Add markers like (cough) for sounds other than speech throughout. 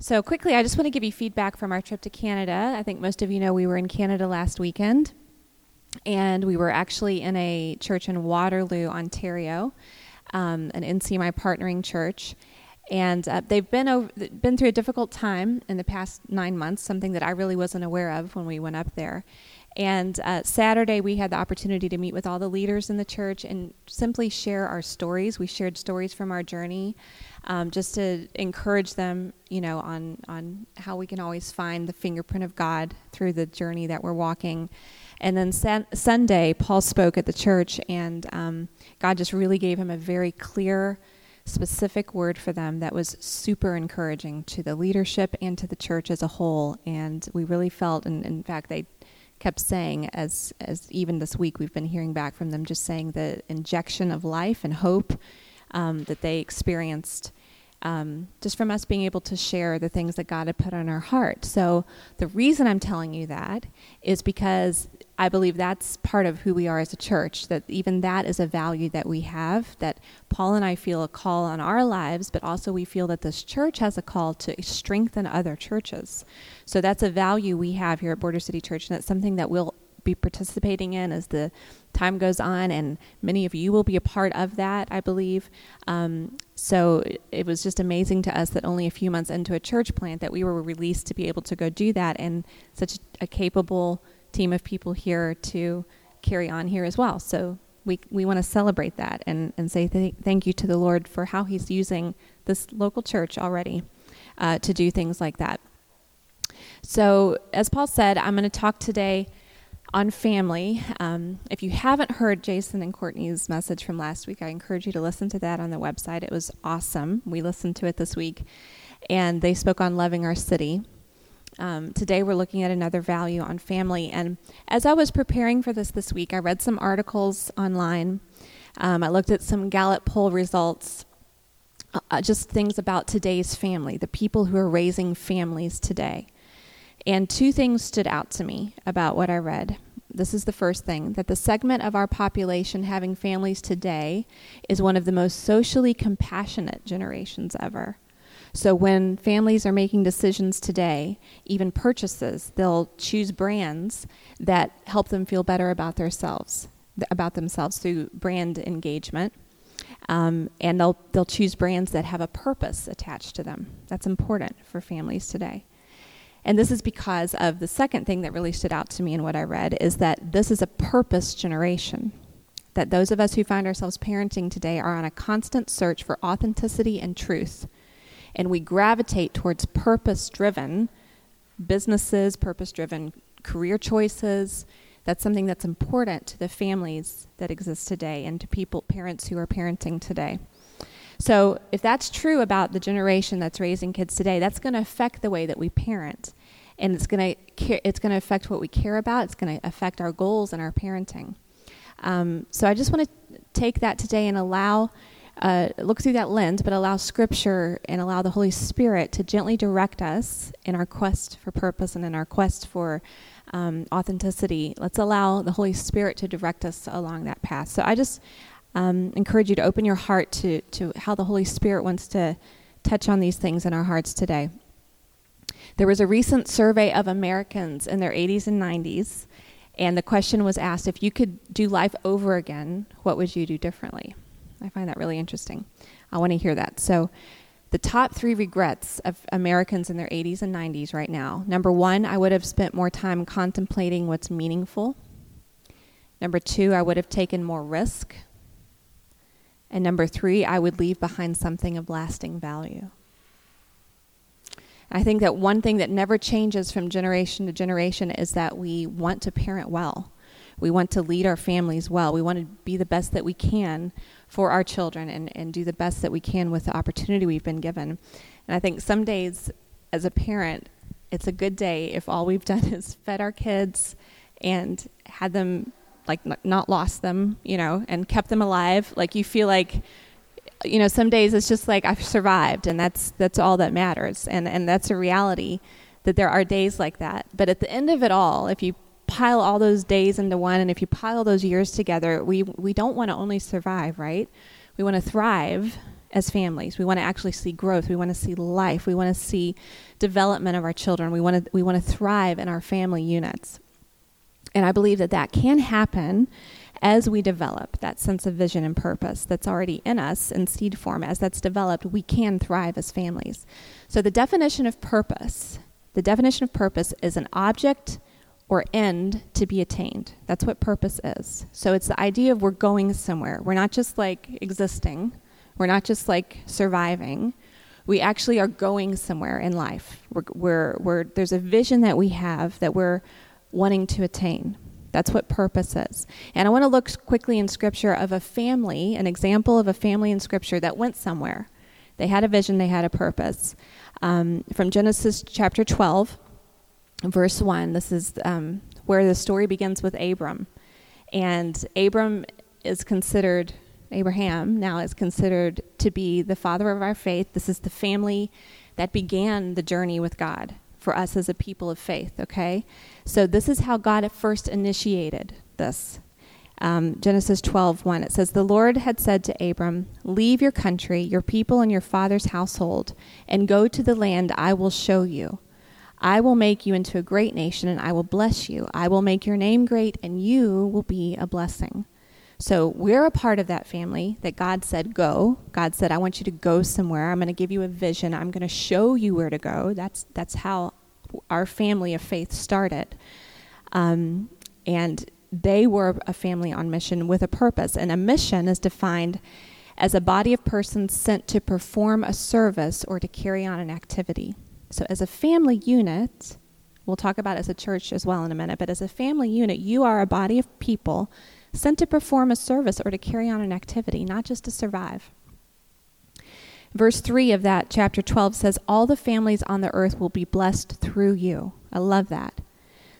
So, quickly, I just want to give you feedback from our trip to Canada. I think most of you know we were in Canada last weekend, and we were actually in a church in Waterloo, Ontario, um, an NCMI partnering church. And uh, they've been over, been through a difficult time in the past nine months, something that I really wasn't aware of when we went up there. And uh, Saturday, we had the opportunity to meet with all the leaders in the church and simply share our stories. We shared stories from our journey, um, just to encourage them, you know, on on how we can always find the fingerprint of God through the journey that we're walking. And then san- Sunday, Paul spoke at the church, and um, God just really gave him a very clear, specific word for them that was super encouraging to the leadership and to the church as a whole. And we really felt, and in fact, they kept saying as as even this week we've been hearing back from them just saying the injection of life and hope um, that they experienced um, just from us being able to share the things that God had put on our heart. So the reason I'm telling you that is because I believe that's part of who we are as a church, that even that is a value that we have, that Paul and I feel a call on our lives, but also we feel that this church has a call to strengthen other churches. So that's a value we have here at Border City Church, and that's something that we'll be participating in as the time goes on, and many of you will be a part of that, I believe. Um, so it was just amazing to us that only a few months into a church plant that we were released to be able to go do that, and such a capable team of people here to carry on here as well. So we, we want to celebrate that and, and say th- thank you to the Lord for how He's using this local church already uh, to do things like that. So, as Paul said, I'm going to talk today on family. Um, if you haven't heard Jason and Courtney's message from last week, I encourage you to listen to that on the website. It was awesome. We listened to it this week, and they spoke on loving our city. Um, today we're looking at another value on family. And as I was preparing for this this week, I read some articles online. Um, I looked at some Gallup poll results, uh, uh, just things about today's family, the people who are raising families today. And two things stood out to me about what I read. This is the first thing that the segment of our population having families today is one of the most socially compassionate generations ever. So when families are making decisions today, even purchases, they'll choose brands that help them feel better about themselves, about themselves through brand engagement. Um, and they'll they'll choose brands that have a purpose attached to them. That's important for families today. And this is because of the second thing that really stood out to me in what I read is that this is a purpose generation. That those of us who find ourselves parenting today are on a constant search for authenticity and truth and we gravitate towards purpose driven businesses, purpose driven career choices. That's something that's important to the families that exist today and to people, parents who are parenting today. So, if that's true about the generation that's raising kids today, that's going to affect the way that we parent. And it's going to it's going to affect what we care about. It's going to affect our goals and our parenting. Um, so I just want to take that today and allow uh, look through that lens, but allow Scripture and allow the Holy Spirit to gently direct us in our quest for purpose and in our quest for um, authenticity. Let's allow the Holy Spirit to direct us along that path. So I just um, encourage you to open your heart to, to how the Holy Spirit wants to touch on these things in our hearts today. There was a recent survey of Americans in their 80s and 90s, and the question was asked if you could do life over again, what would you do differently? I find that really interesting. I want to hear that. So, the top three regrets of Americans in their 80s and 90s right now. Number one, I would have spent more time contemplating what's meaningful. Number two, I would have taken more risk. And number three, I would leave behind something of lasting value. I think that one thing that never changes from generation to generation is that we want to parent well. We want to lead our families well. We want to be the best that we can for our children and, and do the best that we can with the opportunity we've been given. And I think some days, as a parent, it's a good day if all we've done (laughs) is fed our kids and had them like not lost them, you know, and kept them alive. Like you feel like you know, some days it's just like I've survived and that's that's all that matters. And and that's a reality that there are days like that. But at the end of it all, if you pile all those days into one and if you pile those years together we we don't want to only survive right we want to thrive as families. We want to actually see growth. We want to see life. We want to see development of our children. We want to we want to thrive in our family units. And I believe that that can happen as we develop that sense of vision and purpose that's already in us in seed form. As that's developed, we can thrive as families. So the definition of purpose, the definition of purpose is an object or end to be attained. That's what purpose is. So it's the idea of we're going somewhere. We're not just like existing we're not just like surviving. We actually are going somewhere in life. We're, we're, we're, there's a vision that we have that we're wanting to attain. That's what purpose is. And I want to look quickly in Scripture of a family, an example of a family in Scripture that went somewhere. They had a vision, they had a purpose. Um, from Genesis chapter 12, verse 1, this is um, where the story begins with Abram. And Abram is considered Abraham now is considered to be the father of our faith. This is the family that began the journey with God for us as a people of faith, okay? So this is how God at first initiated this. Um, Genesis 12, 1. It says, The Lord had said to Abram, Leave your country, your people, and your father's household, and go to the land I will show you. I will make you into a great nation, and I will bless you. I will make your name great, and you will be a blessing. So we're a part of that family that God said, go. God said, I want you to go somewhere. I'm going to give you a vision. I'm going to show you where to go. That's, that's how our family of faith started. Um, and they were a family on mission with a purpose. And a mission is defined as a body of persons sent to perform a service or to carry on an activity. So, as a family unit, we'll talk about as a church as well in a minute, but as a family unit, you are a body of people sent to perform a service or to carry on an activity, not just to survive. Verse 3 of that chapter 12 says, All the families on the earth will be blessed through you. I love that.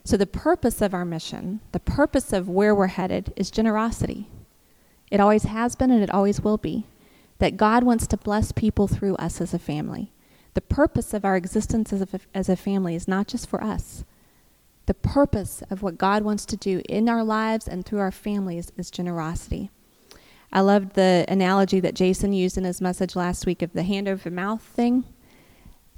So, the purpose of our mission, the purpose of where we're headed, is generosity. It always has been and it always will be. That God wants to bless people through us as a family. The purpose of our existence as a, as a family is not just for us, the purpose of what God wants to do in our lives and through our families is generosity. I loved the analogy that Jason used in his message last week of the hand over mouth thing.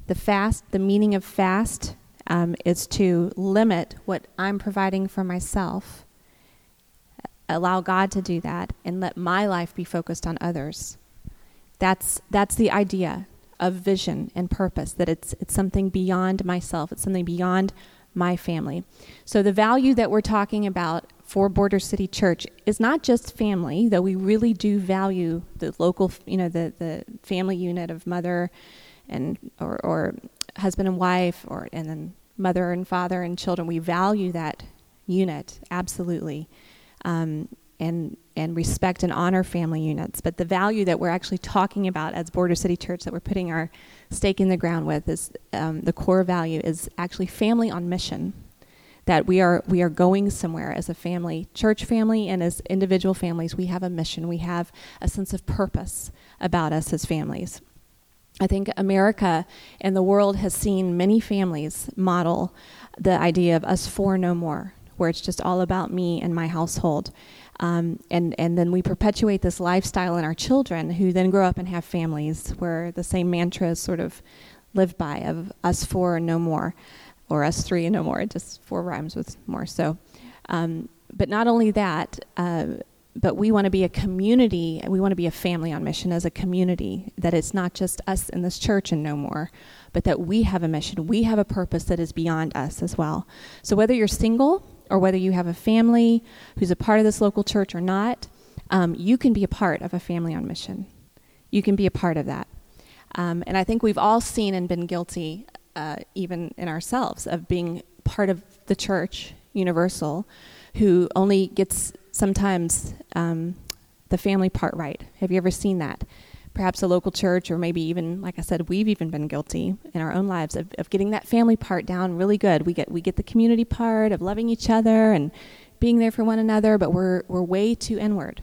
The fast, the meaning of fast, um, is to limit what I'm providing for myself, allow God to do that, and let my life be focused on others. That's, that's the idea of vision and purpose, that it's, it's something beyond myself, it's something beyond my family. So the value that we're talking about for Border City Church is not just family, though we really do value the local, you know, the, the family unit of mother and or, or husband and wife or and then mother and father and children. We value that unit absolutely. Um, and and respect and honor family units. But the value that we're actually talking about as Border City Church that we're putting our stake in the ground with is um, the core value is actually family on mission. That we are we are going somewhere as a family, church family, and as individual families. We have a mission. We have a sense of purpose about us as families. I think America and the world has seen many families model the idea of us for no more, where it's just all about me and my household. Um, and, and then we perpetuate this lifestyle in our children who then grow up and have families where the same mantra is sort of lived by of us four and no more, or us three and no more. It just four rhymes with more. So, um, but not only that, uh, but we want to be a community, we want to be a family on mission as a community, that it's not just us in this church and no more, but that we have a mission. We have a purpose that is beyond us as well. So whether you're single, or whether you have a family who's a part of this local church or not, um, you can be a part of a family on mission. You can be a part of that. Um, and I think we've all seen and been guilty, uh, even in ourselves, of being part of the church, universal, who only gets sometimes um, the family part right. Have you ever seen that? Perhaps a local church, or maybe even, like I said, we've even been guilty in our own lives of, of getting that family part down really good. We get we get the community part of loving each other and being there for one another, but we're we're way too inward.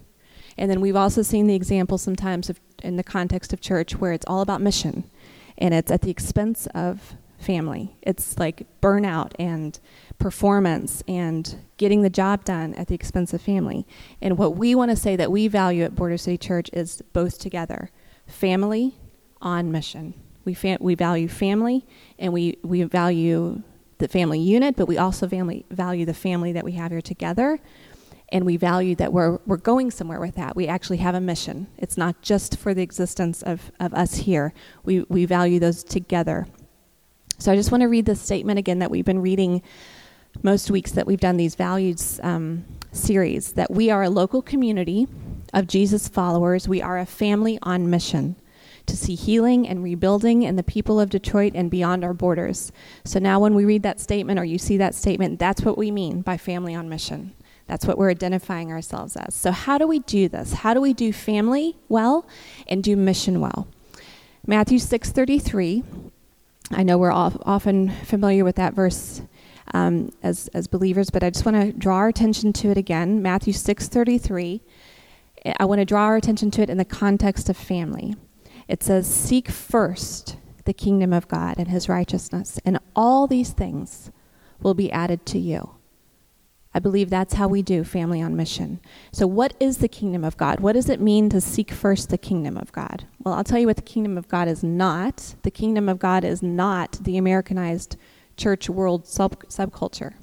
And then we've also seen the example sometimes of in the context of church where it's all about mission, and it's at the expense of family. It's like burnout and performance and getting the job done at the expense of family. And what we want to say that we value at Border City Church is both together family on mission. We, fa- we value family and we, we value the family unit, but we also family, value the family that we have here together. And we value that we're, we're going somewhere with that. We actually have a mission. It's not just for the existence of, of us here. We, we value those together. So I just want to read this statement again that we've been reading most weeks that we've done these values um, series that we are a local community of Jesus followers. We are a family on mission to see healing and rebuilding in the people of Detroit and beyond our borders. So now, when we read that statement or you see that statement, that's what we mean by family on mission. That's what we're identifying ourselves as. So, how do we do this? How do we do family well and do mission well? Matthew 6:33. I know we're often familiar with that verse um, as as believers, but I just want to draw our attention to it again. Matthew 6:33. I want to draw our attention to it in the context of family. It says, Seek first the kingdom of God and his righteousness, and all these things will be added to you. I believe that's how we do family on mission. So, what is the kingdom of God? What does it mean to seek first the kingdom of God? Well, I'll tell you what the kingdom of God is not. The kingdom of God is not the Americanized church world sub- subculture.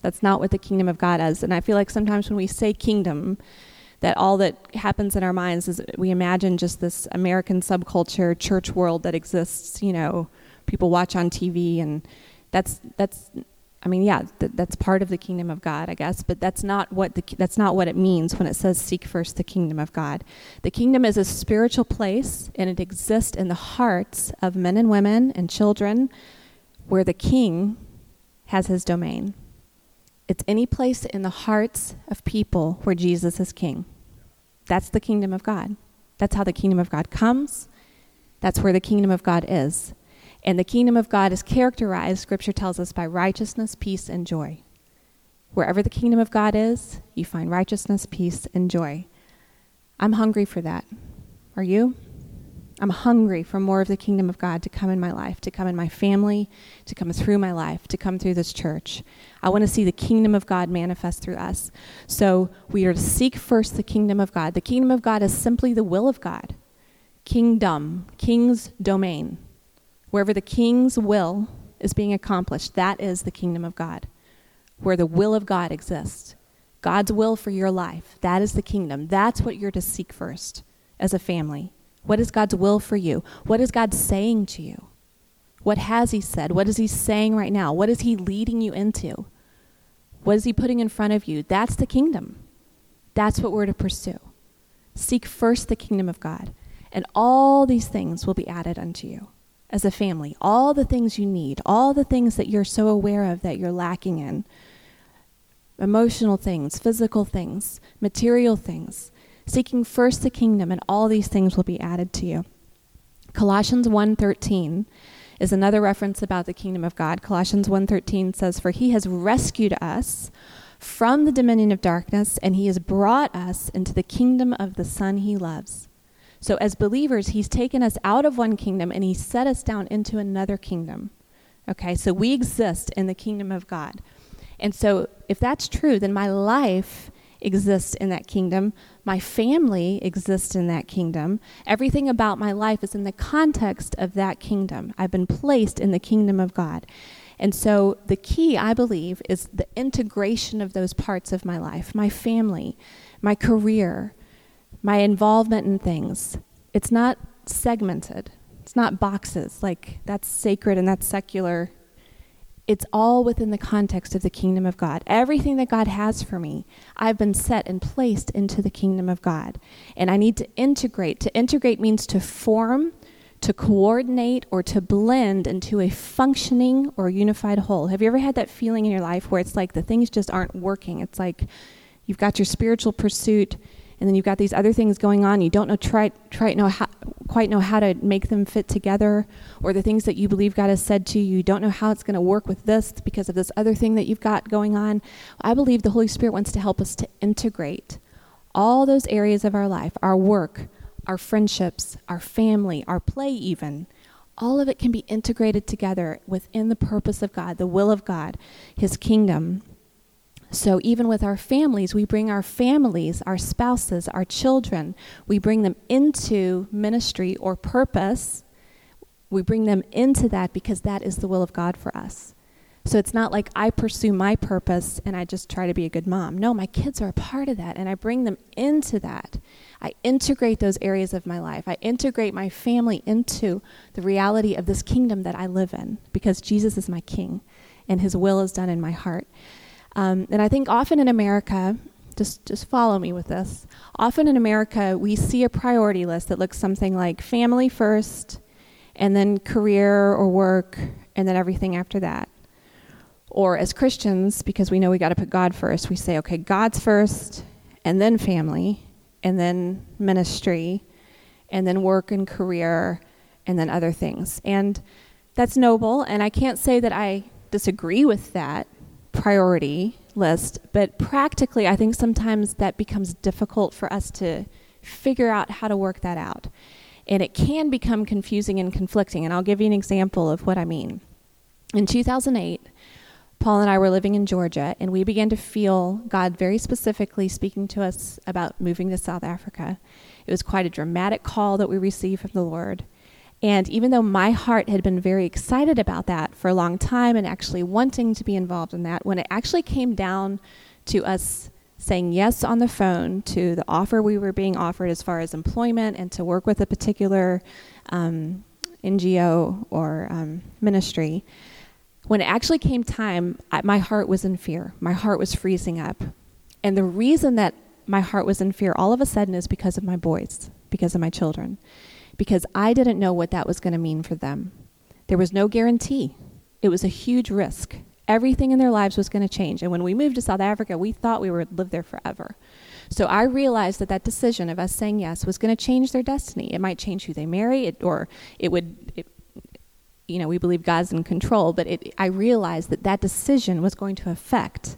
That's not what the kingdom of God is. And I feel like sometimes when we say kingdom, that all that happens in our minds is we imagine just this American subculture church world that exists, you know, people watch on TV and that's that's I mean, yeah, th- that's part of the kingdom of God, I guess, but that's not what the, that's not what it means when it says seek first the kingdom of God. The kingdom is a spiritual place and it exists in the hearts of men and women and children where the king has his domain. It's any place in the hearts of people where Jesus is king. That's the kingdom of God. That's how the kingdom of God comes. That's where the kingdom of God is. And the kingdom of God is characterized, scripture tells us, by righteousness, peace, and joy. Wherever the kingdom of God is, you find righteousness, peace, and joy. I'm hungry for that. Are you? I'm hungry for more of the kingdom of God to come in my life, to come in my family, to come through my life, to come through this church. I want to see the kingdom of God manifest through us. So we are to seek first the kingdom of God. The kingdom of God is simply the will of God. Kingdom, king's domain. Wherever the king's will is being accomplished, that is the kingdom of God. Where the will of God exists. God's will for your life, that is the kingdom. That's what you're to seek first as a family. What is God's will for you? What is God saying to you? What has He said? What is He saying right now? What is He leading you into? What is He putting in front of you? That's the kingdom. That's what we're to pursue. Seek first the kingdom of God, and all these things will be added unto you as a family. All the things you need, all the things that you're so aware of that you're lacking in emotional things, physical things, material things seeking first the kingdom and all these things will be added to you. Colossians 1:13 is another reference about the kingdom of God. Colossians 1:13 says for he has rescued us from the dominion of darkness and he has brought us into the kingdom of the son he loves. So as believers, he's taken us out of one kingdom and he set us down into another kingdom. Okay? So we exist in the kingdom of God. And so if that's true, then my life exists in that kingdom. My family exists in that kingdom. Everything about my life is in the context of that kingdom. I've been placed in the kingdom of God. And so the key, I believe, is the integration of those parts of my life my family, my career, my involvement in things. It's not segmented, it's not boxes like that's sacred and that's secular it's all within the context of the kingdom of God. Everything that God has for me, I've been set and placed into the kingdom of God. And I need to integrate. To integrate means to form, to coordinate, or to blend into a functioning or unified whole. Have you ever had that feeling in your life where it's like the things just aren't working? It's like you've got your spiritual pursuit and then you've got these other things going on. You don't know try try know how, quite know how to make them fit together, or the things that you believe God has said to you. You don't know how it's going to work with this because of this other thing that you've got going on. I believe the Holy Spirit wants to help us to integrate all those areas of our life, our work, our friendships, our family, our play, even. All of it can be integrated together within the purpose of God, the will of God, His kingdom. So, even with our families, we bring our families, our spouses, our children, we bring them into ministry or purpose. We bring them into that because that is the will of God for us. So, it's not like I pursue my purpose and I just try to be a good mom. No, my kids are a part of that, and I bring them into that. I integrate those areas of my life. I integrate my family into the reality of this kingdom that I live in because Jesus is my king and his will is done in my heart. Um, and I think often in America, just just follow me with this. Often in America, we see a priority list that looks something like family first, and then career or work, and then everything after that. Or as Christians, because we know we got to put God first, we say, okay, God's first, and then family, and then ministry, and then work and career, and then other things. And that's noble, and I can't say that I disagree with that priority list, but practically, I think sometimes that becomes difficult for us to figure out how to work that out. And it can become confusing and conflicting. And I'll give you an example of what I mean. In 2008, Paul and I were living in Georgia, and we began to feel God very specifically speaking to us about moving to South Africa. It was quite a dramatic call that we received from the Lord. And even though my heart had been very excited about that for a long time and actually wanting to be involved in that, when it actually came down to us saying yes on the phone to the offer we were being offered as far as employment and to work with a particular um, NGO or um, ministry, when it actually came time, I, my heart was in fear. My heart was freezing up. And the reason that my heart was in fear all of a sudden is because of my boys, because of my children because I didn't know what that was going to mean for them. There was no guarantee, it was a huge risk. Everything in their lives was going to change. And when we moved to South Africa, we thought we would live there forever. So I realized that that decision of us saying yes was going to change their destiny. It might change who they marry, it, or it would, it, you know, we believe God's in control, but it, I realized that that decision was going to affect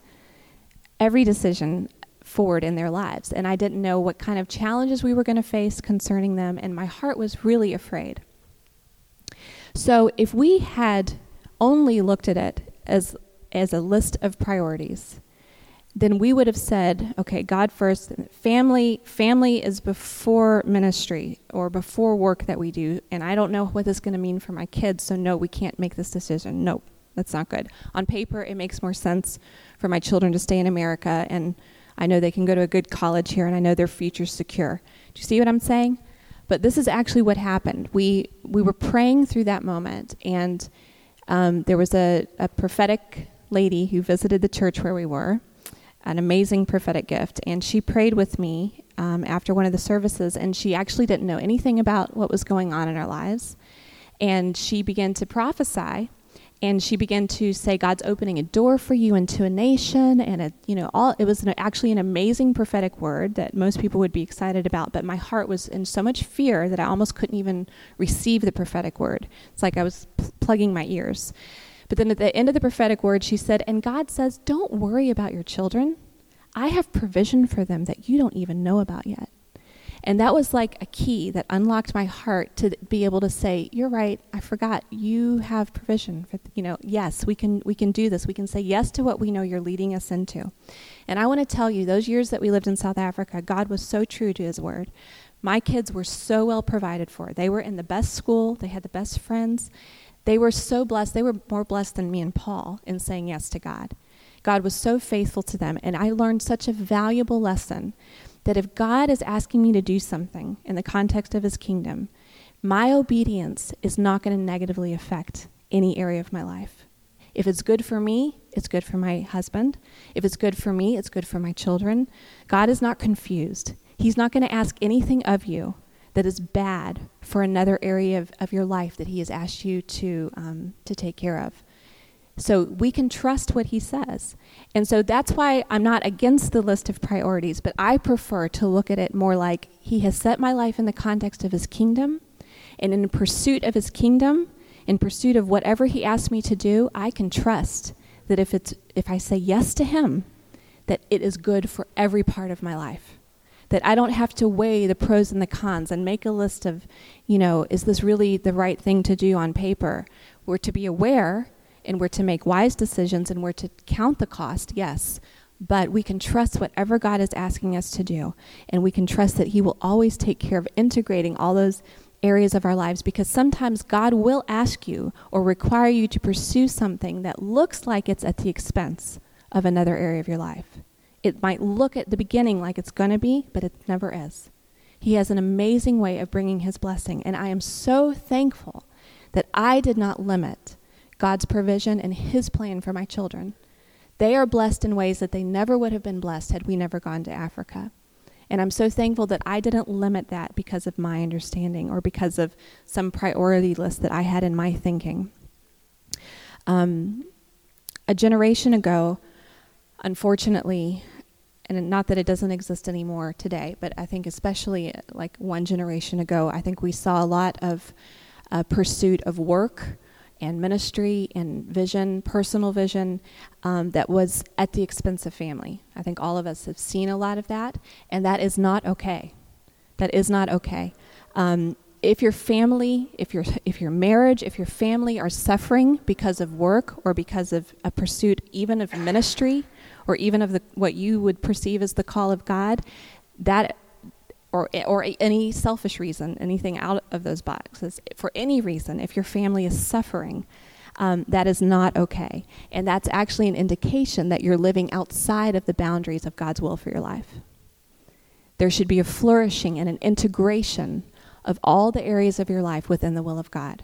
every decision forward in their lives. And I didn't know what kind of challenges we were going to face concerning them, and my heart was really afraid. So if we had only looked at it as, as a list of priorities, then we would have said, okay, God first, family family is before ministry or before work that we do, and I don't know what this is going to mean for my kids, so no, we can't make this decision. Nope, that's not good. On paper, it makes more sense for my children to stay in America and I know they can go to a good college here, and I know their future's secure. Do you see what I'm saying? But this is actually what happened. We we were praying through that moment, and um, there was a, a prophetic lady who visited the church where we were, an amazing prophetic gift, and she prayed with me um, after one of the services, and she actually didn't know anything about what was going on in our lives, and she began to prophesy and she began to say god's opening a door for you into a nation. And you know all it was an, actually an amazing prophetic word that most people would be excited about but my heart was in so much fear that i almost couldn't even receive the prophetic word. It's like i was pl- plugging my ears. But then at the end of the prophetic word she said and god says don't worry about your children. I have provision for them that you don't even know about yet and that was like a key that unlocked my heart to be able to say, "You're right. I forgot. You have provision for you know, yes, we can we can do this. We can say yes to what we know you're leading us into." And I want to tell you, those years that we lived in South Africa, God was so true to his word. My kids were so well provided for. They were in the best school, they had the best friends. They were so blessed. They were more blessed than me and Paul in saying yes to God. God was so faithful to them, and I learned such a valuable lesson that if God is asking me to do something in the context of his kingdom, my obedience is not going to negatively affect any area of my life. If it's good for me, it's good for my husband. If it's good for me, it's good for my children. God is not confused. He's not going to ask anything of you that is bad for another area of, of your life that He has asked you to, um, to take care of. So we can trust what he says. And so that's why I'm not against the list of priorities, but I prefer to look at it more like he has set my life in the context of his kingdom. And in pursuit of his kingdom, in pursuit of whatever he asks me to do, I can trust that if it's if I say yes to him, that it is good for every part of my life. That I don't have to weigh the pros and the cons and make a list of, you know, is this really the right thing to do on paper? We're to be aware and we're to make wise decisions and we're to count the cost, yes, But we can trust whatever God is asking us to do, and we can trust that He will always take care of integrating all those areas of our lives because sometimes God will ask you or require you to pursue something that looks like it's at the expense of another area of your life. It might look at the beginning like it's going to be, but it never is. He has an amazing way of bringing His blessing, and I am so thankful that I did not limit God's provision and His plan for my children. They are blessed in ways that they never would have been blessed had we never gone to Africa. And I'm so thankful that I didn't limit that because of my understanding or because of some priority list that I had in my thinking. Um, a generation ago, unfortunately, and not that it doesn't exist anymore today, but I think especially like one generation ago, I think we saw a lot of uh, pursuit of work and ministry and vision, personal vision, um, that was at the expense of family. I think all of us have seen a lot of that, and that is not okay. That is not okay. Um, if your family, if your if your marriage, if your family are suffering because of work or because of a pursuit even of ministry or even of the what you would perceive as the call of God, that or, or any selfish reason, anything out of those boxes, for any reason, if your family is suffering, um, that is not okay. And that's actually an indication that you're living outside of the boundaries of God's will for your life. There should be a flourishing and an integration of all the areas of your life within the will of God.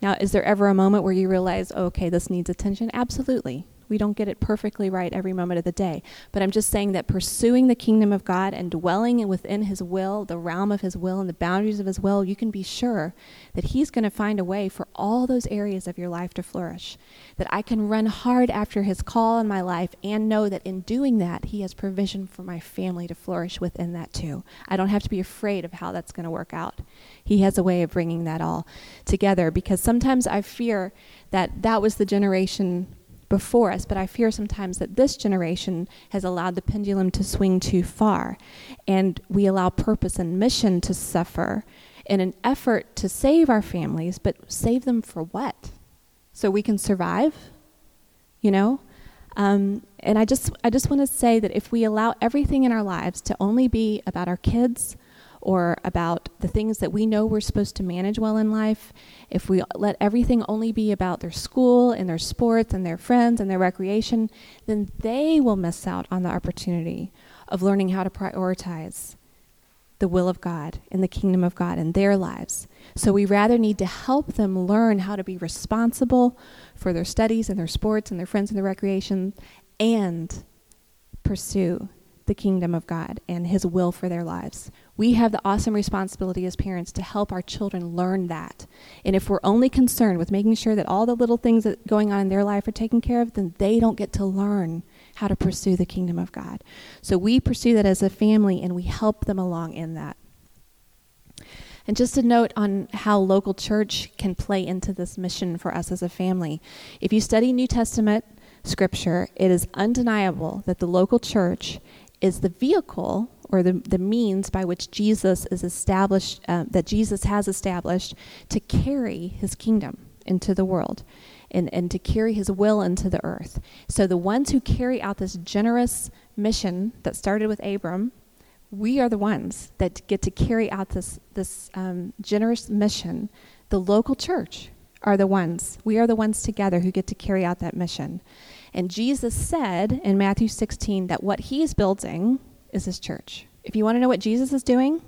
Now, is there ever a moment where you realize, oh, okay, this needs attention? Absolutely. We don't get it perfectly right every moment of the day. But I'm just saying that pursuing the kingdom of God and dwelling within His will, the realm of His will, and the boundaries of His will, you can be sure that He's going to find a way for all those areas of your life to flourish. That I can run hard after His call in my life and know that in doing that, He has provision for my family to flourish within that too. I don't have to be afraid of how that's going to work out. He has a way of bringing that all together because sometimes I fear that that was the generation before us, but I fear sometimes that this generation has allowed the pendulum to swing too far, and we allow purpose and mission to suffer in an effort to save our families, but save them for what? So we can survive, you know? Um, and I just, I just want to say that if we allow everything in our lives to only be about our kids, or about the things that we know we're supposed to manage well in life, if we let everything only be about their school and their sports and their friends and their recreation, then they will miss out on the opportunity of learning how to prioritize the will of God and the kingdom of God in their lives. So we rather need to help them learn how to be responsible for their studies and their sports and their friends and their recreation and pursue the kingdom of God and his will for their lives. We have the awesome responsibility as parents to help our children learn that. And if we're only concerned with making sure that all the little things that going on in their life are taken care of, then they don't get to learn how to pursue the kingdom of God. So we pursue that as a family and we help them along in that. And just a note on how local church can play into this mission for us as a family. If you study New Testament scripture, it is undeniable that the local church is the vehicle or the, the means by which Jesus is established, uh, that Jesus has established to carry his kingdom into the world and, and to carry his will into the earth. So the ones who carry out this generous mission that started with Abram, we are the ones that get to carry out this, this um, generous mission. The local church are the ones, we are the ones together who get to carry out that mission. And Jesus said in Matthew 16 that what he's building, is his church. If you want to know what Jesus is doing,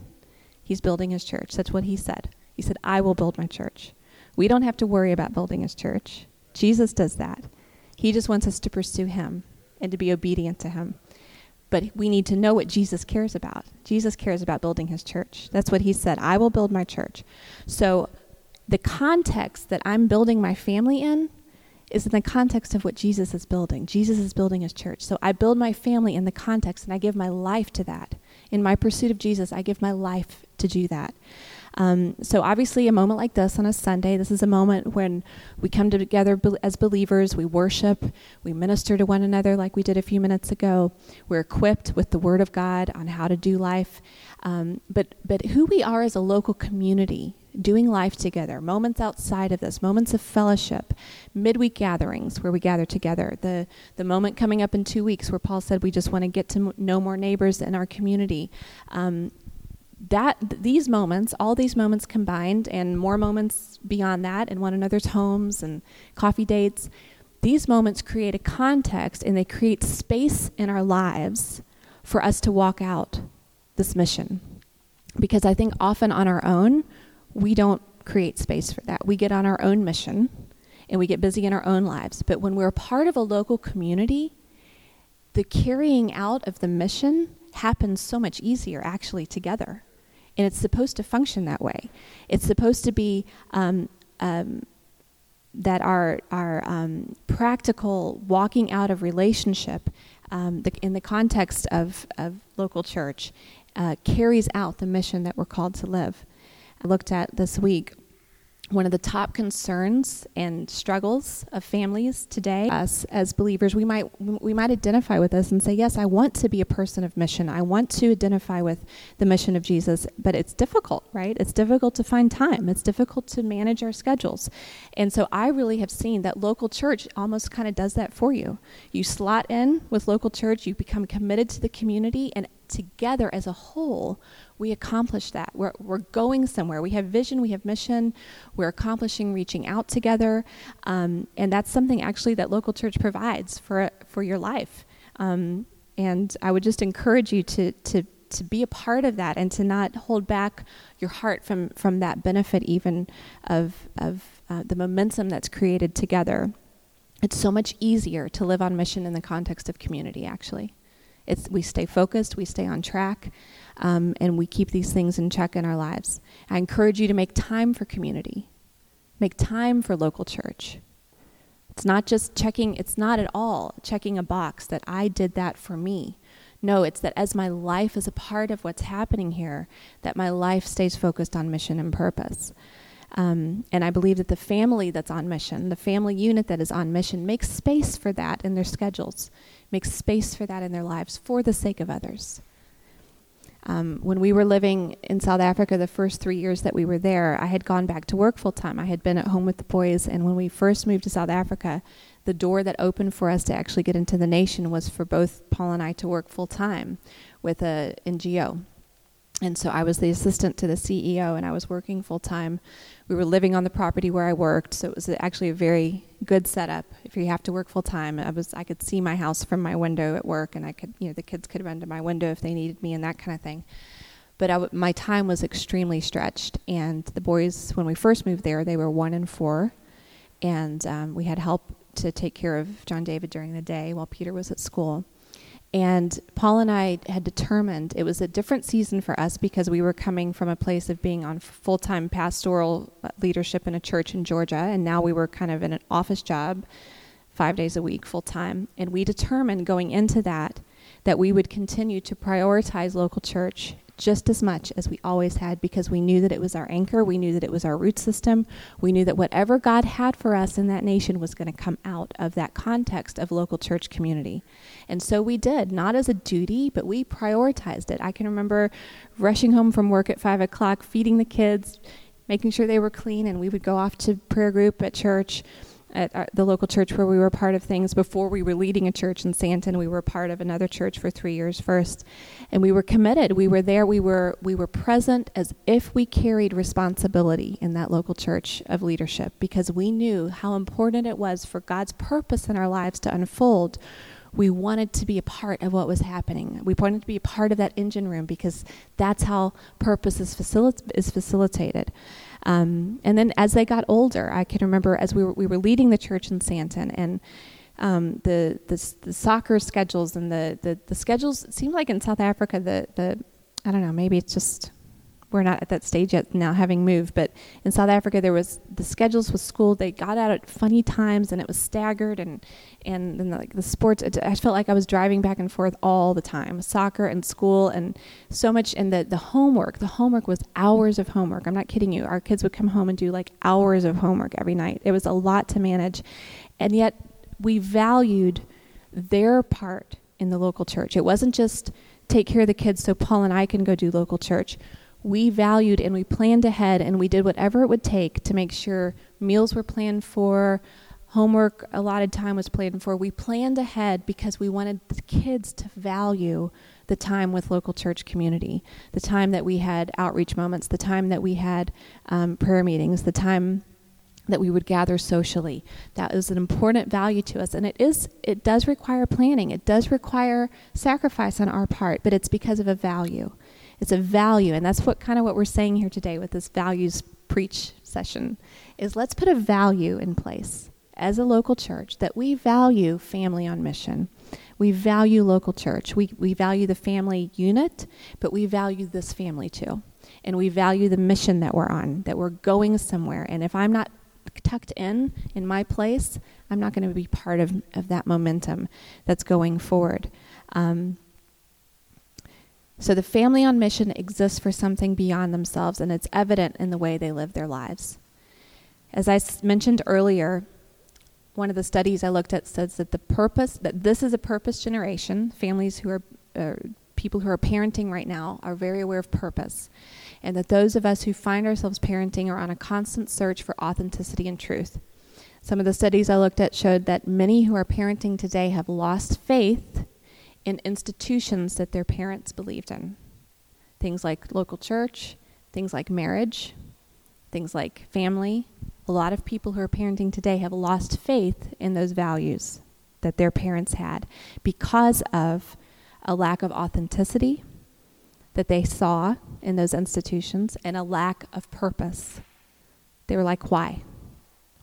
he's building his church. That's what he said. He said, I will build my church. We don't have to worry about building his church. Jesus does that. He just wants us to pursue him and to be obedient to him. But we need to know what Jesus cares about. Jesus cares about building his church. That's what he said. I will build my church. So the context that I'm building my family in is in the context of what Jesus is building. Jesus is building his church. So I build my family in the context and I give my life to that. In my pursuit of Jesus, I give my life to do that. Um, so obviously, a moment like this on a Sunday, this is a moment when we come together as believers, we worship, we minister to one another like we did a few minutes ago. We're equipped with the Word of God on how to do life. Um, but but who we are as a local community doing life together, moments outside of this, moments of fellowship, midweek gatherings where we gather together, the, the moment coming up in two weeks where Paul said we just want to get to know more neighbors in our community. Um, that th- these moments, all these moments combined, and more moments beyond that in one another's homes and coffee dates, these moments create a context and they create space in our lives for us to walk out this mission. Because I think often on our own, we don't create space for that. We get on our own mission and we get busy in our own lives. But when we're part of a local community, the carrying out of the mission happens so much easier actually together. And it's supposed to function that way. It's supposed to be um, um, that our, our um, practical walking out of relationship um, the, in the context of, of local church uh, carries out the mission that we're called to live. Looked at this week one of the top concerns and struggles of families today us as believers we might we might identify with this and say yes i want to be a person of mission. I want to identify with the mission of jesus. But it's difficult right? It's difficult to find time. It's difficult to manage our schedules. And so i really have seen that local church almost kind of does that for you. You slot in with local church you become committed to the community and together as a whole we accomplish that. We're, we're going somewhere. We have vision, we have mission, we're accomplishing reaching out together. Um, and that's something actually that local church provides for, for your life. Um, and I would just encourage you to, to, to be a part of that and to not hold back your heart from, from that benefit, even of, of uh, the momentum that's created together. It's so much easier to live on mission in the context of community, actually. It's, we stay focused, we stay on track, um, and we keep these things in check in our lives. I encourage you to make time for community, make time for local church. It's not just checking, it's not at all checking a box that I did that for me. No, it's that as my life is a part of what's happening here, that my life stays focused on mission and purpose. Um, and I believe that the family that's on mission, the family unit that is on mission, makes space for that in their schedules, makes space for that in their lives for the sake of others. Um, when we were living in South Africa, the first three years that we were there, I had gone back to work full time. I had been at home with the boys, and when we first moved to South Africa, the door that opened for us to actually get into the nation was for both Paul and I to work full time with a NGO. And so I was the assistant to the CEO, and I was working full time. We were living on the property where I worked, so it was actually a very good setup. If you have to work full time, I was I could see my house from my window at work, and I could you know the kids could run to my window if they needed me and that kind of thing. But my time was extremely stretched, and the boys when we first moved there, they were one and four, and um, we had help to take care of John David during the day while Peter was at school. And Paul and I had determined it was a different season for us because we were coming from a place of being on full time pastoral uh, leadership in a church in Georgia, and now we were kind of in an office job five days a week, full time. And we determined going into that that we would continue to prioritize local church just as much as we always had because we knew that it was our anchor. We knew that it was our root system. We knew that whatever God had for us in that nation was going to come out of that context of local church community. And so we did, not as a duty, but we prioritized it. I can remember rushing home from work at 5 o'clock, feeding the kids, making sure they were clean, and we would go off to prayer group at church at our, the local church where we were part of things before we were leading a church in Sandton. We were part of another church for three years first, and we were committed. We were there. We were we were present as if we carried responsibility in that local church of leadership because we knew how important it was for God's purpose in our lives to unfold. We wanted to be a part of what was happening. We wanted to be a part of that engine room because that's how purpose is, is facilitated. Um, and then as they got older, I can remember as we were, we were leading the church in Sandton and um, the, the, the soccer schedules and the, the, the schedules, it seemed like in South Africa, the, the I don't know, maybe it's just we're not at that stage yet now having moved but in south africa there was the schedules with school they got out at funny times and it was staggered and and then the, like the sports i felt like i was driving back and forth all the time soccer and school and so much and the the homework the homework was hours of homework. I'm not kidding you. Our kids would come home and do like hours of homework every night. It was a lot to manage. And yet we valued their part in the local church. It wasn't just take care of the kids so paul and i can go do local church we valued and we planned ahead and we did whatever it would take to make sure meals were planned for, homework allotted time was planned for. We planned ahead because we wanted the kids to value the time with local church community, the time that we had outreach moments, the time that we had um, prayer meetings, the time that we would gather socially. That is an important value to us, and it is. It does require planning. It does require sacrifice on our part, but it's because of a value. It's a value, and that's what kind of what we're saying here today with this values preach session is let's put a value in place as a local church that we value family on mission. We value local church. We, we value the family unit, but we value this family too. And we value the mission that we're on, that we're going somewhere. And if I'm not tucked in in my place, I'm not going to be part of, of that momentum that's going forward. Um, so the family on mission exists for something beyond themselves, and it's evident in the way they live their lives. As I mentioned earlier, one of the studies I looked at says that the purpose, that this is a purpose generation, families who are, uh, people who are parenting right now are very aware of purpose. And that those of us who find ourselves parenting are on a constant search for authenticity and truth. Some of the studies I looked at showed that many who are parenting today have lost faith in institutions that their parents believed in. Things like local church, things like marriage, things like family. A lot of people who are parenting today have lost faith in those values that their parents had because of a lack of authenticity that they saw in those institutions and a lack of purpose. They were like, why?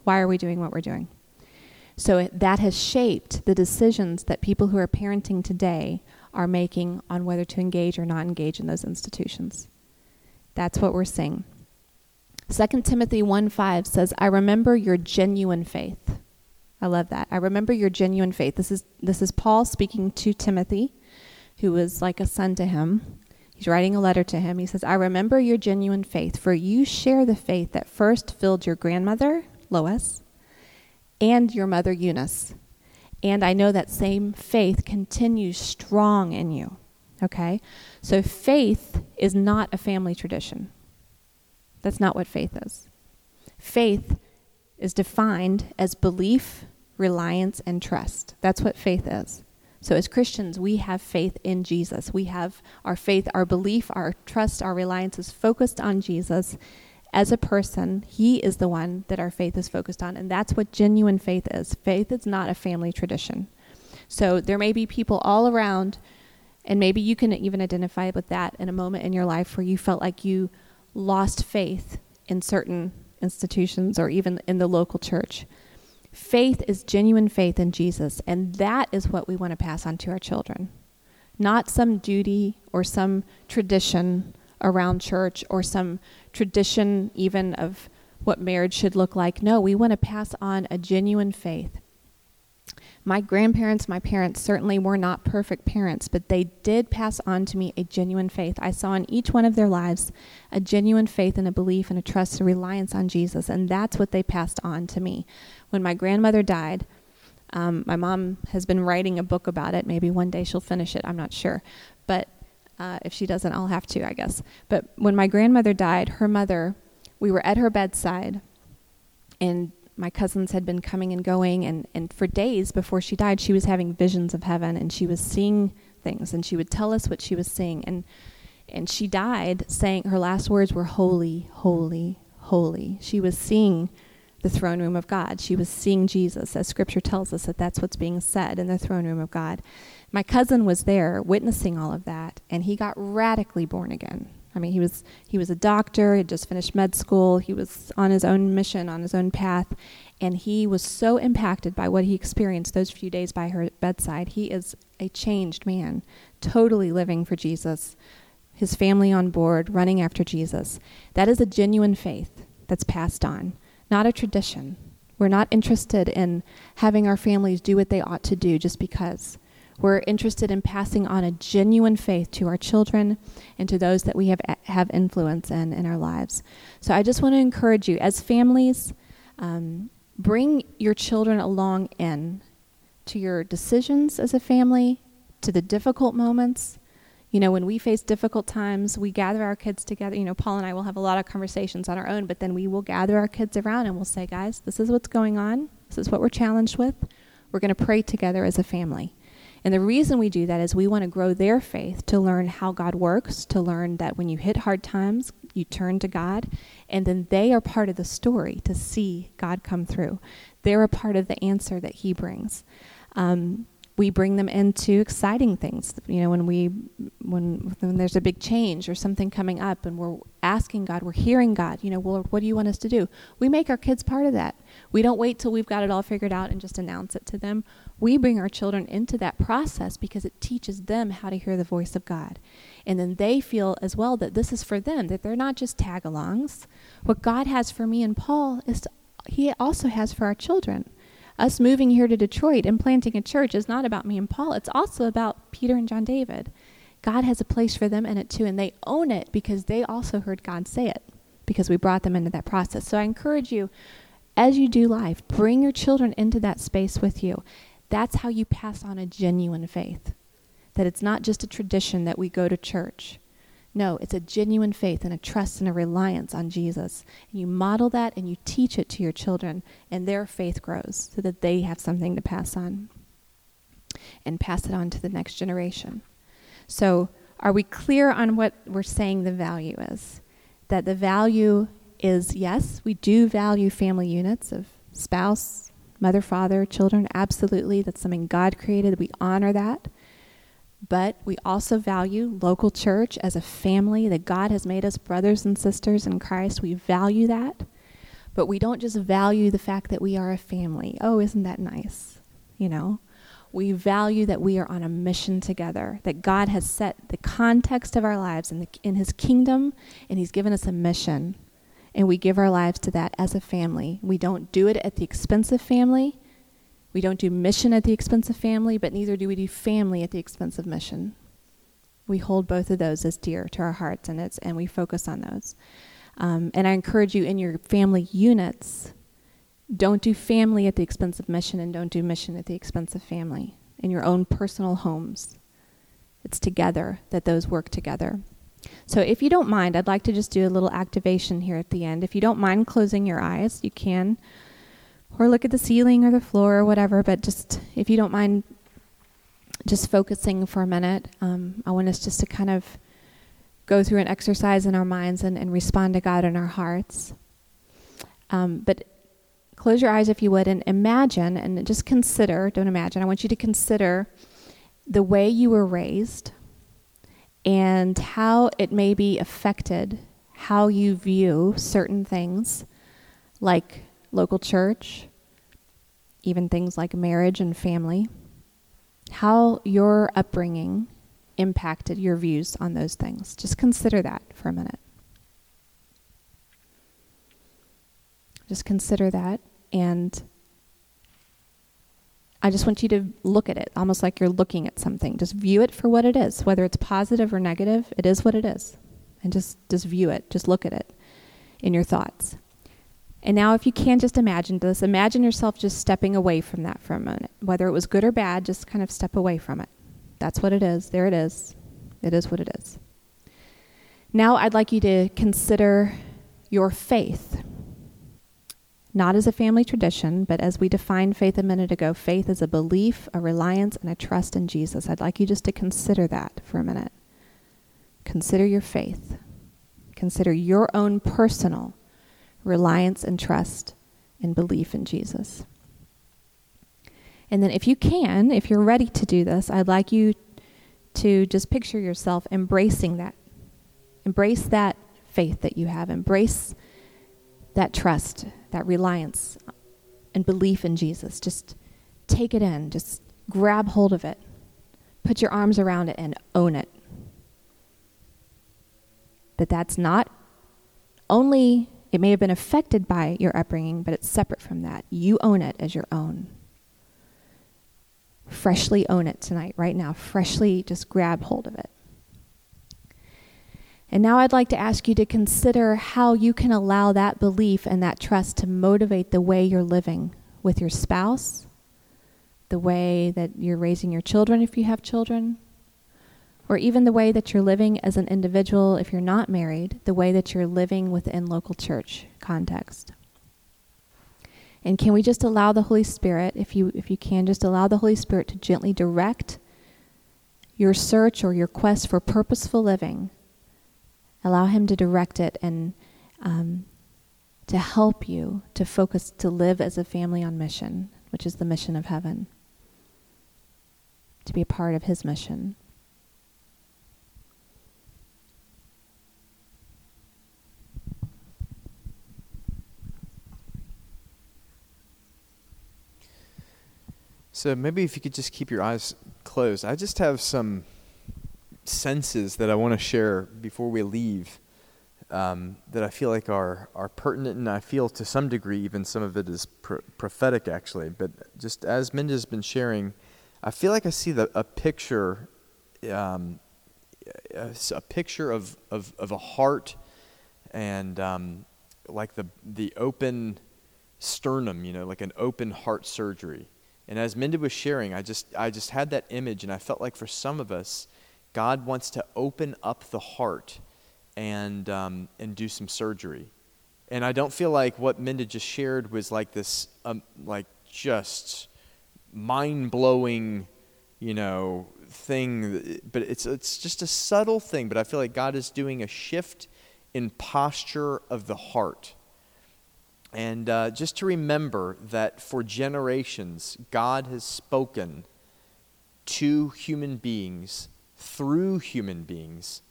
Why are we doing what we're doing? So that has shaped the decisions that people who are parenting today are making on whether to engage or not engage in those institutions. That's what we're seeing. 2 Timothy 1 5 says, I remember your genuine faith. I love that. I remember your genuine faith. This is, this is Paul speaking to Timothy, who was like a son to him. He's writing a letter to him. He says, I remember your genuine faith, for you share the faith that first filled your grandmother, Lois, and your mother Eunice. And I know that same faith continues strong in you. Okay? So faith is not a family tradition. That's not what faith is. Faith is defined as belief, reliance, and trust. That's what faith is. So, as Christians, we have faith in Jesus. We have our faith, our belief, our trust, our reliance is focused on Jesus, as a person, He is the one that our faith is focused on. And that's what genuine faith is. Faith is not a family tradition. So there may be people all around, and maybe you can even identify with that in a moment in your life where you felt like you lost faith in certain institutions or even in the local church. Faith is genuine faith in Jesus, and that is what we want to pass on to our children. Not some duty or some tradition around church or some tradition even of what marriage should look like. No, we want to pass on a genuine faith. My grandparents, my parents certainly were not perfect parents, but they did pass on to me a genuine faith. I saw in each one of their lives a genuine faith and a belief and a trust and reliance on Jesus, and that's what they passed on to me. When my grandmother died, um, my mom has been writing a book about it. Maybe one day she'll finish it, I'm not sure. But uh, if she doesn't, I'll have to, I guess. But when my grandmother died, her mother, we were at her bedside, and my cousins had been coming and going, and, and for days before she died, she was having visions of heaven, and she was seeing things, and she would tell us what she was seeing. And, and she died saying her last words were, Holy, holy, holy. She was seeing the throne room of God. She was seeing Jesus, as scripture tells us that that's what's being said in the throne room of God. My cousin was there witnessing all of that, and he got radically born again. I mean, he was he was a doctor, had just finished med school, he was on his own mission, on his own path, and he was so impacted by what he experienced those few days by her bedside. He is a changed man, totally living for Jesus, his family on board, running after Jesus. That is a genuine faith that's passed on, not a tradition. We're not interested in having our families do what they ought to do just because. We're interested in passing on a genuine faith to our children and to those that we have have influence in in our lives. So I just want to encourage you, as families, um, bring your children along in to your decisions as a family, to the difficult moments. You know, when we face difficult times, we gather our kids together. You know, Paul and I will have a lot of conversations on our own, but then we will gather our kids around and we'll say, guys, this is what's going on. This is what we're challenged with. We're going to pray together as a family. And the reason we do that is we want to grow their faith to learn how God works, to learn that when you hit hard times, you turn to God, and then they are part of the story to see God come through. They're a part of the answer that He brings. Um, we bring them into exciting things. You know, when we when when there's a big change or something coming up, and we're asking God, we're hearing God. You know, well, what do you want us to do? We make our kids part of that. We don't wait till we've got it all figured out and just announce it to them. We bring our children into that process because it teaches them how to hear the voice of God, and then they feel as well that this is for them. That they're not just tag-alongs. What God has for me and Paul is to, He also has for our children us moving here to Detroit and planting a church is not about me and Paul. It's also about Peter and John David. God has a place for them in it too, and they own it because they also heard God say it because we brought them into that process. So I encourage you, as you do life, bring your children into that space with you. That's how you pass on a genuine faith. That it's not just a tradition that we go to church. No, it's a genuine faith and a trust and a reliance on Jesus. And you model that and you teach it to your children, and their faith grows so that they have something to pass on and pass it on to the next generation. So, are we clear on what we're saying the value is? That the value is yes, we do value family units of spouse, mother, father, children. Absolutely. That's something God created. We honor that. But we also value local church as a family that God has made us brothers and sisters in Christ. We value that. But we don't just value the fact that we are a family. Oh, isn't that nice? You know? We value that we are on a mission together, that God has set the context of our lives in, the, in His kingdom, and He's given us a mission. And we give our lives to that as a family. We don't do it at the expense of family, we don't do mission at the expense of family, but neither do we do family at the expense of mission. We hold both of those as dear to our hearts, and it's and we focus on those. Um, and I encourage you in your family units, don't do family at the expense of mission, and don't do mission at the expense of family in your own personal homes. It's together that those work together. So, if you don't mind, I'd like to just do a little activation here at the end. If you don't mind closing your eyes, you can or look at the ceiling or the floor or whatever, but just if you don't mind just focusing for a minute, um, I want us just to kind of go through an exercise in our minds and, and respond to God in our hearts. Um, but close your eyes if you would and imagine and just consider, don't imagine, I want you to consider the way you were raised and how it may be affected how you view certain things like local church, even things like marriage and family, how your upbringing impacted your views on those things. Just consider that for a minute. Just consider that. And I just want you to look at it almost like you're looking at something. Just view it for what it is, whether it's positive or negative, it is what it is. And just, just view it, just look at it in your thoughts. And now, if you can just imagine this, imagine yourself just stepping away from that for a minute. Whether it was good or bad, just kind of step away from it. That's what it is. There it is. It is what it is. Now, I'd like you to consider your faith. Not as a family tradition, but as we defined faith a minute ago, faith is a belief, a reliance, and a trust in Jesus. I'd like you just to consider that for a minute. Consider your faith. Consider your own personal reliance and trust and belief in Jesus. And then, if you can, if you're ready to do this, I'd like you to just picture yourself embracing that. Embrace that faith that you have. Embrace that trust, that reliance and belief in Jesus. Just take it in. Just grab hold of it. Put your arms around it and own it. That that's not only it may have been affected by your upbringing, but it's separate from that. You own it as your own. Freshly own it tonight, right now. Freshly just grab hold of it. And now I'd like to ask you to consider how you can allow that belief and that trust to motivate the way you're living with your spouse, the way that you're raising your children if you have children, or even the way that you're living as an individual if you're not married, the way that you're living within local church context. And can we just allow the Holy Spirit, if you if you can just allow the Holy Spirit to gently direct your search or your quest for purposeful living? Allow him to direct it and um, to help you to focus to live as a family on mission, which is the mission of heaven. To be a part of his mission. So maybe if you could just keep your eyes closed, I just have some senses that I want to share before we leave um, that I feel like are, are pertinent, and I feel to some degree even some of it is pr- prophetic actually. But just as Minda has been sharing, I feel like I see the, a picture, um, a, a, picture of, of, of a heart and um, like the, the open sternum, you know, like an open heart surgery. And as Minda was sharing, I just, I just had that image, and I felt like for some of us, God wants to open up the heart and, um, and do some surgery. And I don't feel like what Minda just shared was like this, um, like just mind blowing, you know, thing. But it's, it's just a subtle thing. But I feel like God is doing a shift in posture of the heart. And uh, just to remember that for generations, God has spoken to human beings through human beings.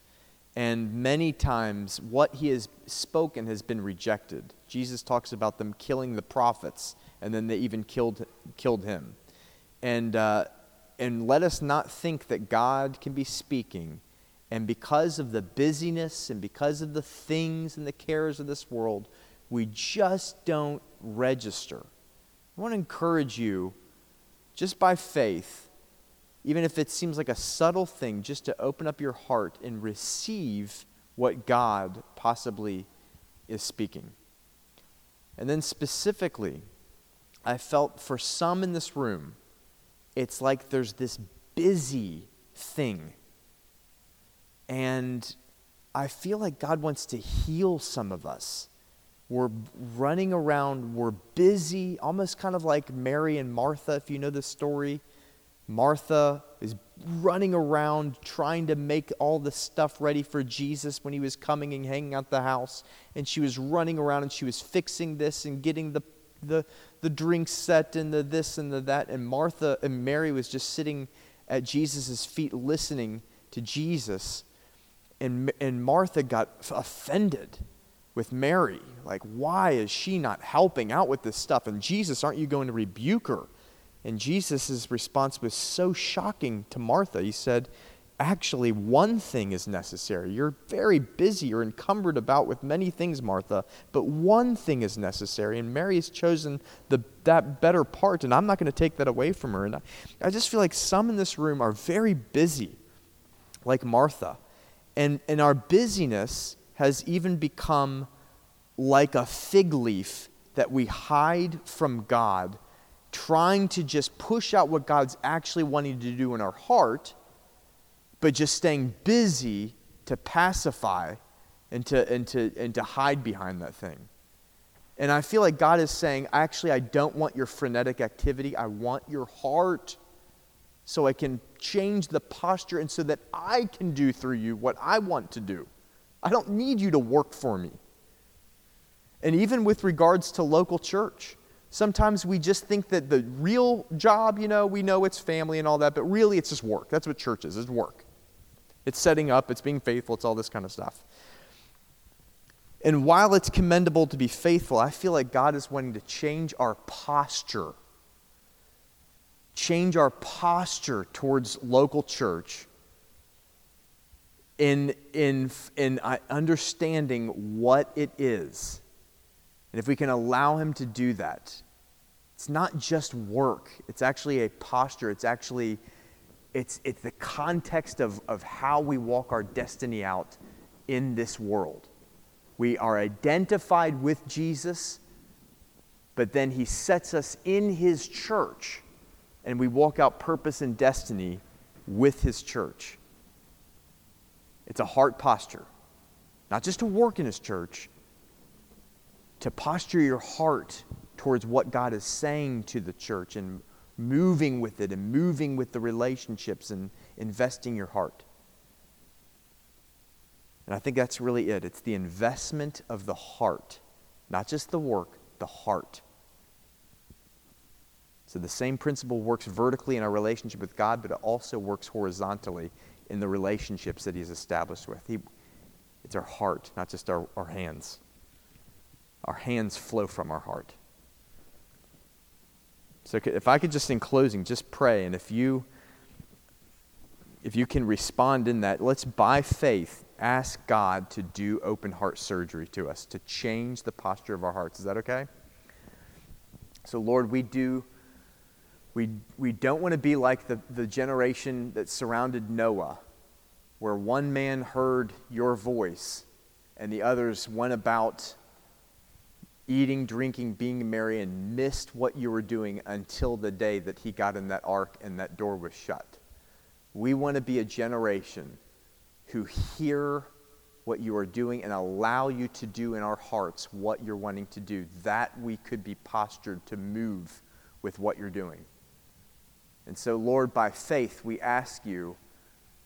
And many times, what he has spoken has been rejected. Jesus talks about them killing the prophets, and then they even killed, killed him. And, uh, and let us not think that God can be speaking, and because of the busyness and because of the things and the cares of this world, we just don't register. I want to encourage you, just by faith, even if it seems like a subtle thing, just to open up your heart and receive what God possibly is speaking. And then specifically, I felt for some in this room, it's like there's this busy thing. And I feel like God wants to heal some of us we're running around, we're busy, almost kind of like Mary and Martha, if you know the story. Martha is running around trying to make all the stuff ready for Jesus when he was coming and hanging out the house. And she was running around and she was fixing this and getting the, the, the drinks set and the this and the that. And Martha and Mary was just sitting at Jesus' feet listening to Jesus. And, and Martha got offended with Mary. Like, why is she not helping out with this stuff? And Jesus, aren't you going to rebuke her? And Jesus' response was so shocking to Martha. He said, Actually, one thing is necessary. You're very busy, you're encumbered about with many things, Martha, but one thing is necessary. And Mary has chosen the, that better part, and I'm not going to take that away from her. And I, I just feel like some in this room are very busy, like Martha. And, and our busyness has even become like a fig leaf that we hide from God, trying to just push out what God's actually wanting to do in our heart, but just staying busy to pacify and to, and to, and to hide behind that thing. And I feel like God is saying, actually, I don't want your frenetic activity. I want your heart so I can change the posture and so that I can do through you what I want to do. I don't need you to work for me. And even with regards to local church, sometimes we just think that the real job, you know, we know it's family and all that, but really it's just work. That's what church is, it's work. It's setting up, it's being faithful, it's all this kind of stuff. And while it's commendable to be faithful, I feel like God is wanting to change our posture. Change our posture towards local church in, in, in uh, understanding what it is. And if we can allow Him to do that, it's not just work, it's actually a posture, it's actually it's, it's the context of, of how we walk our destiny out in this world. We are identified with Jesus, but then He sets us in His church, and we walk out purpose and destiny with His church. It's a heart posture, not just to work in His church, to posture your heart towards what God is saying to the church and moving with it and moving with the relationships and investing your heart. And I think that's really it. It's the investment of the heart, not just the work, the heart. So the same principle works vertically in our relationship with God, but it also works horizontally in the relationships that He's established with. He, it's our heart, not just our, our hands. Our hands flow from our heart. So if I could just in closing just pray and if you if you can respond in that, let's by faith ask God to do open heart surgery to us, to change the posture of our hearts. Is that okay? So Lord, we do we, we don't want to be like the, the generation that surrounded Noah, where one man heard your voice and the others went about eating, drinking, being merry, and missed what you were doing until the day that he got in that ark and that door was shut. We want to be a generation who hear what you are doing and allow you to do in our hearts what you're wanting to do, that we could be postured to move with what you're doing. And so, Lord, by faith, we ask you,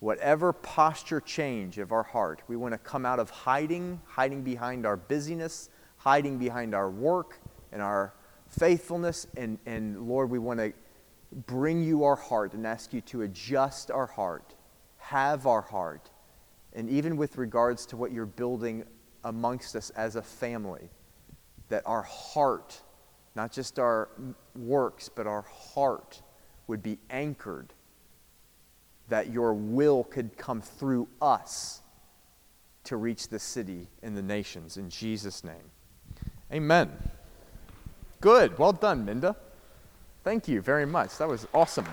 whatever posture change of our heart, we want to come out of hiding, hiding behind our busyness, hiding behind our work and our faithfulness. And, and Lord, we want to bring you our heart and ask you to adjust our heart, have our heart, and even with regards to what you're building amongst us as a family, that our heart, not just our works, but our heart, would be anchored, that your will could come through us to reach the city and the nations. In Jesus' name. Amen. Good. Well done, Minda. Thank you very much. That was awesome.